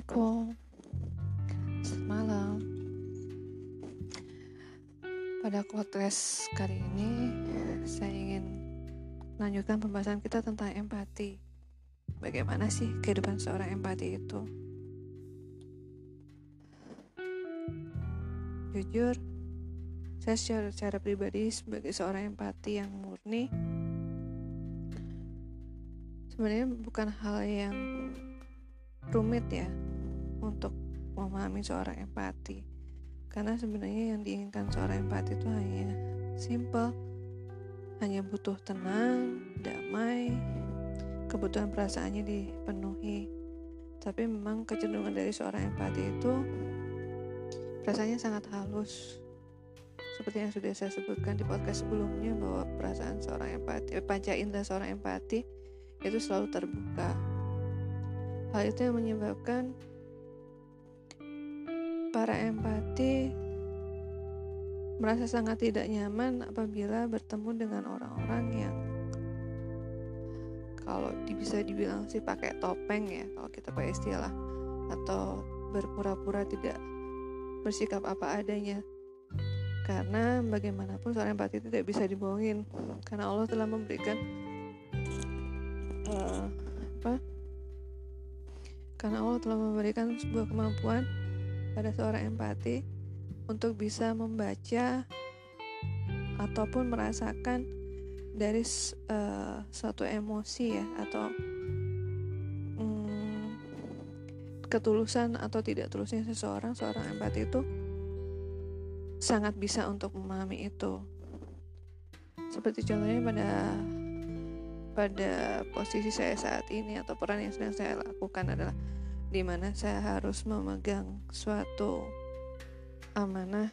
Assalamualaikum. Selamat malam Pada podcast kali ini Saya ingin Melanjutkan pembahasan kita tentang empati. Bagaimana sih kehidupan seorang empati itu? Jujur Saya secara, secara pribadi Sebagai seorang empati yang murni Sebenarnya bukan hal yang rumit ya untuk memahami seorang empati. Karena sebenarnya yang diinginkan seorang empati itu hanya simple hanya butuh tenang damai kebutuhan perasaannya dipenuhi. Tapi memang kecenderungan dari seorang empati itu perasaannya sangat halus. Seperti yang sudah saya sebutkan di podcast sebelumnya bahwa perasaan seorang empati eh, panca indera seorang empati itu selalu terbuka. Hal itu yang menyebabkan para empati merasa sangat tidak nyaman apabila bertemu dengan orang-orang yang kalau bisa dibilang sih pakai topeng ya kalau kita pakai istilah atau berpura-pura tidak bersikap apa adanya. Karena bagaimanapun seorang empati tidak bisa dibohongin karena Allah telah memberikan uh, apa? Karena Allah telah memberikan sebuah kemampuan pada seorang empati untuk bisa membaca ataupun merasakan dari uh, suatu emosi ya atau um, ketulusan atau tidak tulusnya seseorang seorang empati itu sangat bisa untuk memahami itu. Seperti contohnya pada pada posisi saya saat ini atau peran yang sedang saya lakukan adalah di mana saya harus memegang suatu amanah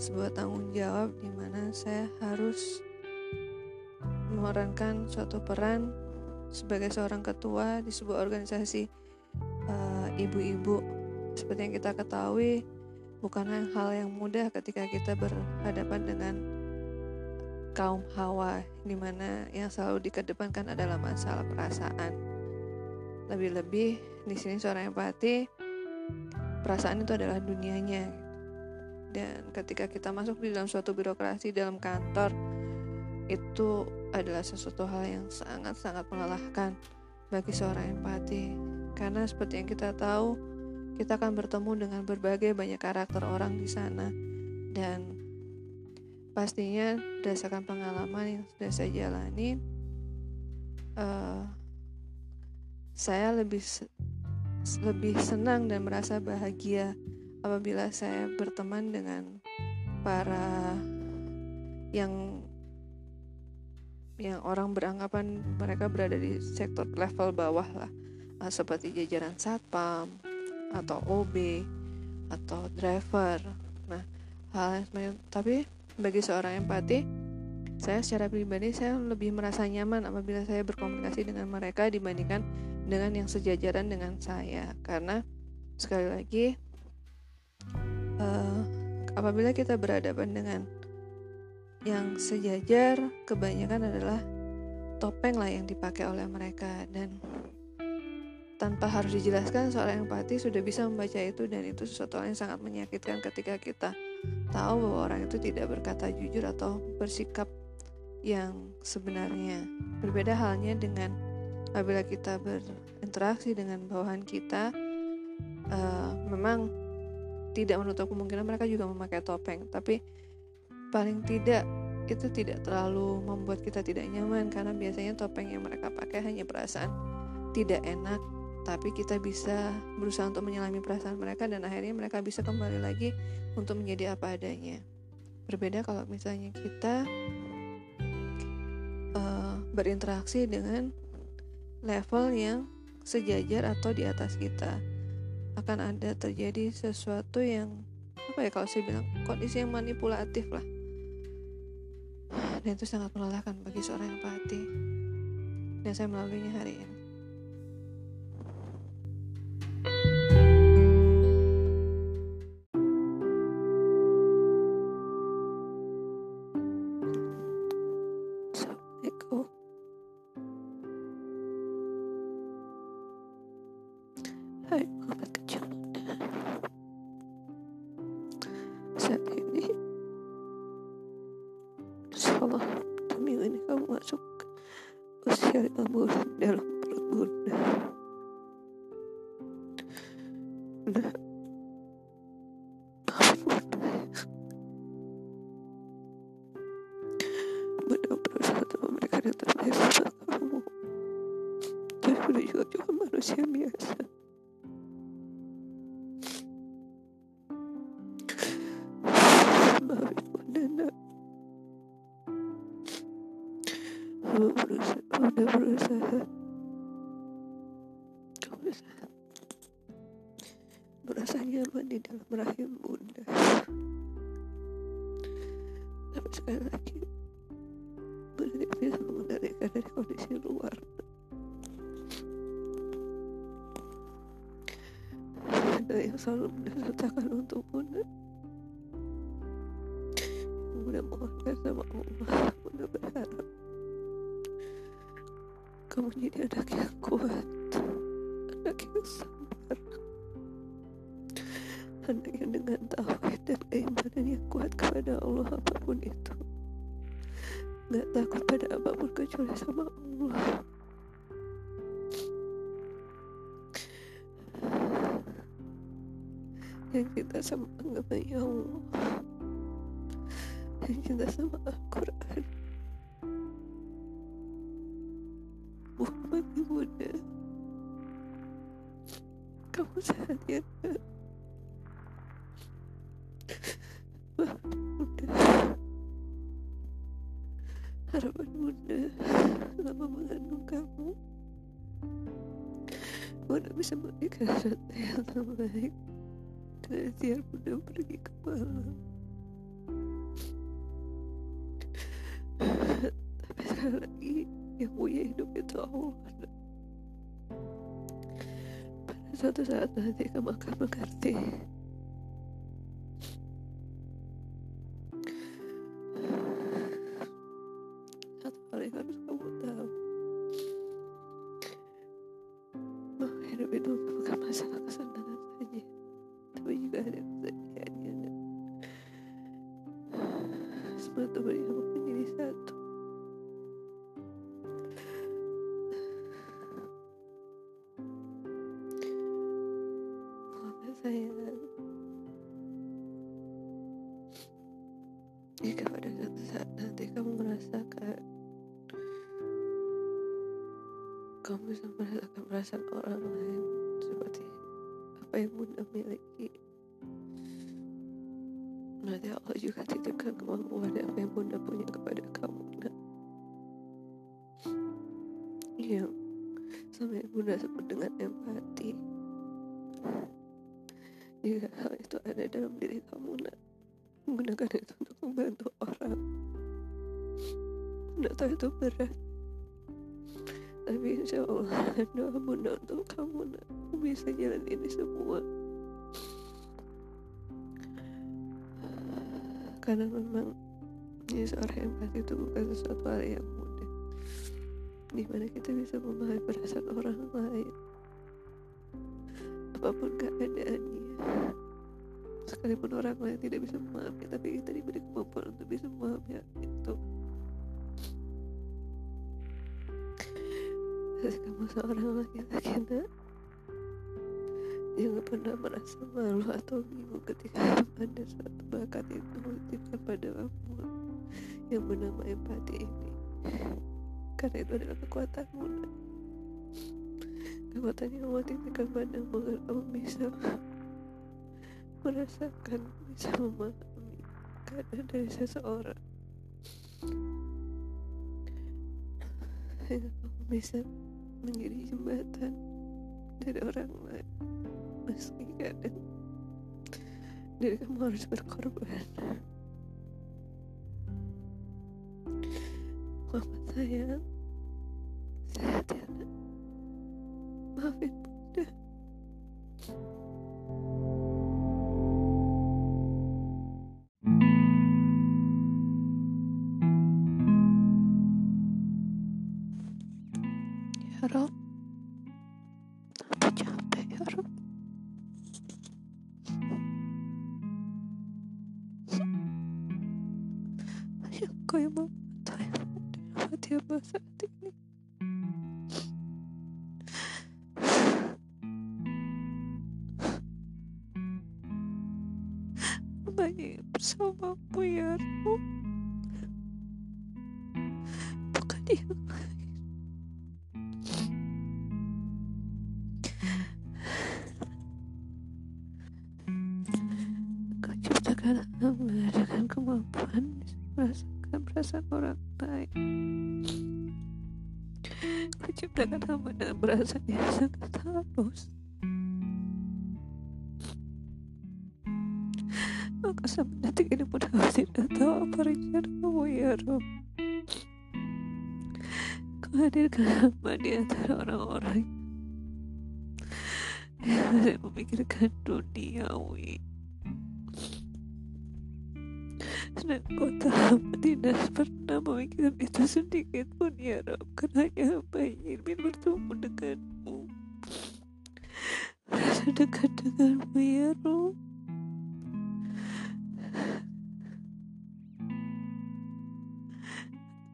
sebuah tanggung jawab di mana saya harus memerankan suatu peran sebagai seorang ketua di sebuah organisasi eh, ibu-ibu uh, seperti yang kita ketahui bukan hal yang mudah ketika kita berhadapan dengan kaum hawa di mana yang selalu dikedepankan adalah masalah perasaan. Lebih-lebih di sini seorang empati perasaan itu adalah dunianya. Dan ketika kita masuk di dalam suatu birokrasi dalam kantor itu adalah sesuatu hal yang sangat-sangat melelahkan bagi seorang empati. Karena seperti yang kita tahu, kita akan bertemu dengan berbagai banyak karakter orang di sana dan pastinya berdasarkan pengalaman yang sudah saya jalani uh, saya lebih lebih senang dan merasa bahagia apabila saya berteman dengan para yang yang orang beranggapan mereka berada di sektor level bawah lah. Uh, seperti jajaran satpam atau OB atau driver. Nah hal yang tapi bagi seorang empati, saya secara pribadi saya lebih merasa nyaman apabila saya berkomunikasi dengan mereka dibandingkan dengan yang sejajaran dengan saya. Karena sekali lagi, uh, apabila kita berhadapan dengan yang sejajar, kebanyakan adalah topeng lah yang dipakai oleh mereka dan tanpa harus dijelaskan seorang empati sudah bisa membaca itu dan itu sesuatu yang sangat menyakitkan ketika kita tahu bahwa orang itu tidak berkata jujur atau bersikap yang sebenarnya. Berbeda halnya dengan apabila kita berinteraksi dengan bawahan kita, uh, memang tidak menutup kemungkinan mereka juga memakai topeng, tapi paling tidak itu tidak terlalu membuat kita tidak nyaman karena biasanya topeng yang mereka pakai hanya perasaan tidak enak tapi kita bisa berusaha untuk menyelami perasaan mereka dan akhirnya mereka bisa kembali lagi untuk menjadi apa adanya. Berbeda kalau misalnya kita uh, berinteraksi dengan level yang sejajar atau di atas kita, akan ada terjadi sesuatu yang apa ya kalau saya bilang kondisi yang manipulatif lah. Dan itu sangat melelahkan bagi seorang empati. Dan saya melaluinya hari ini. baik banget kecil saat ini Insyaallah Pemilu ini kamu masuk usia lima bulan dalam perut Bunda. Nah juga cuma manusia biasa. Di dalam rahim bunda. Tapi sekali lagi Bunda tidak bisa mengendalikan dari kondisi luar. Yang selalu bunda anak yang dengan tauhid dan keimanan yang kuat kepada Allah apa pun itu. Nggak takut pada apa pun kecuali sama Allah. Yang cinta sama agamanya Allah. Yang cinta sama Al-Quran. Muhammad ibunda. Kamu sehat ya nak sesuatu yang terbaik dan ikhtiar bunda pergi ke malam tapi sekali lagi yang punya hidup itu Allah pada suatu saat nanti kamu akan mengerti masalah kesenangan saja. Tapi juga ada kesedihannya semua itu berjamuk menjadi satu. Mama sayang Jika pada suatu saat nanti kamu merasakan Kamu bisa merasakan perasaan orang lain Seperti apa yang bunda miliki? Nanti Allah juga titipkan kemampuan apa yang bunda punya kepada kamu nak. Sama yang bunda sebut dengan empati. Jika hal itu ada dalam diri kamu nak. Gunakan itu untuk membantu orang. Bunda tahu itu berat. Tapi insya Allah doa bunda untuk kamu nak bisa jalan ini semua. Karena memang ini seorang empati itu bukan sesuatu hal yang mudah. Di mana kita bisa memahami perasaan orang lain. Apa pun keadaannya. Sekalipun orang lain tidak bisa memahami tapi kita diberi kemampuan untuk bisa memahami hal itu. Kamu seorang laki-laki nak Jangan pernah merasa malu atau bingung ketika ada suatu bakat yang Tuhan titipkan pada kamu Yang bernama empati ini. Karena itu adalah kekuatanmu nak. Kekuatan yang Allah titipkan padamu agar kamu bisa merasakan bisa memahami keadaan dari seseorang. Sehingga kamu bisa menjadi jembatan dari orang lain kamu harus berkorban Mama sayang sehat ya nak maafin yang kau yang yang hati hamba saat ini hambanya bersamamu ya Rob bukan yang lain kau ciptakan hamba kemampuan merasakan perasaan orang lain. Kau ciptakan hamba dengan perasaan yang sangat halus. Maka sampai detik ini pun aku tidak tahu apa rencanamu ya Rob. Kau hadirkan hamba di antara orang-orang yang masih memikirkan duniawi tahu hamba tidak pernah memikirkan itu sedikit pun ya Rob karena hanya hamba ingin bertemu denganmu. Merasa dekat denganmu ya Rob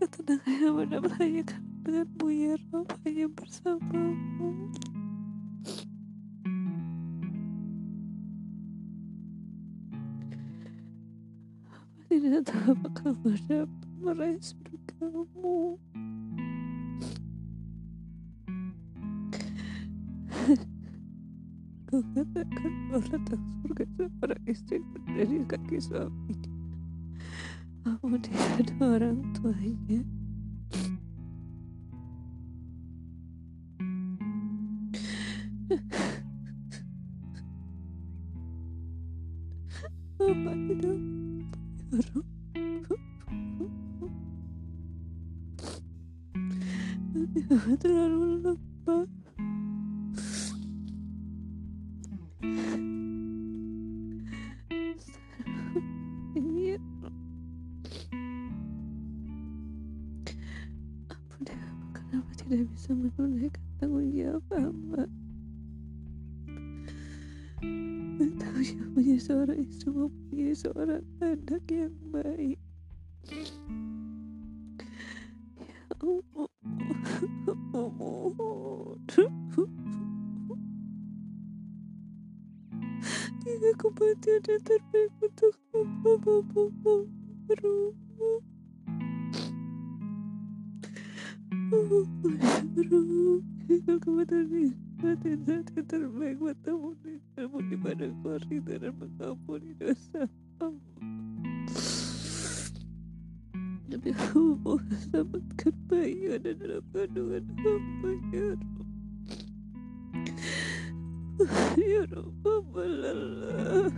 ketenangan yang mendapat hanya denganmu ya Rob hanya bersamamu tidak tahu apakah dapat surgamu kau katakan bahwa letak surga seorang istri dari kaki suaminya namun tidak ada orang tuanya terlalu ya. Tidak bisa menunaikan tanggung jawab hamba? Punya seorang istri mempunyai seorang anak yang yang terbaik untuk baru yang terbaik di dan mengampuni dosa kamu mau selamatkan bayi ada dalam kandungan hamba ya Yo no puedo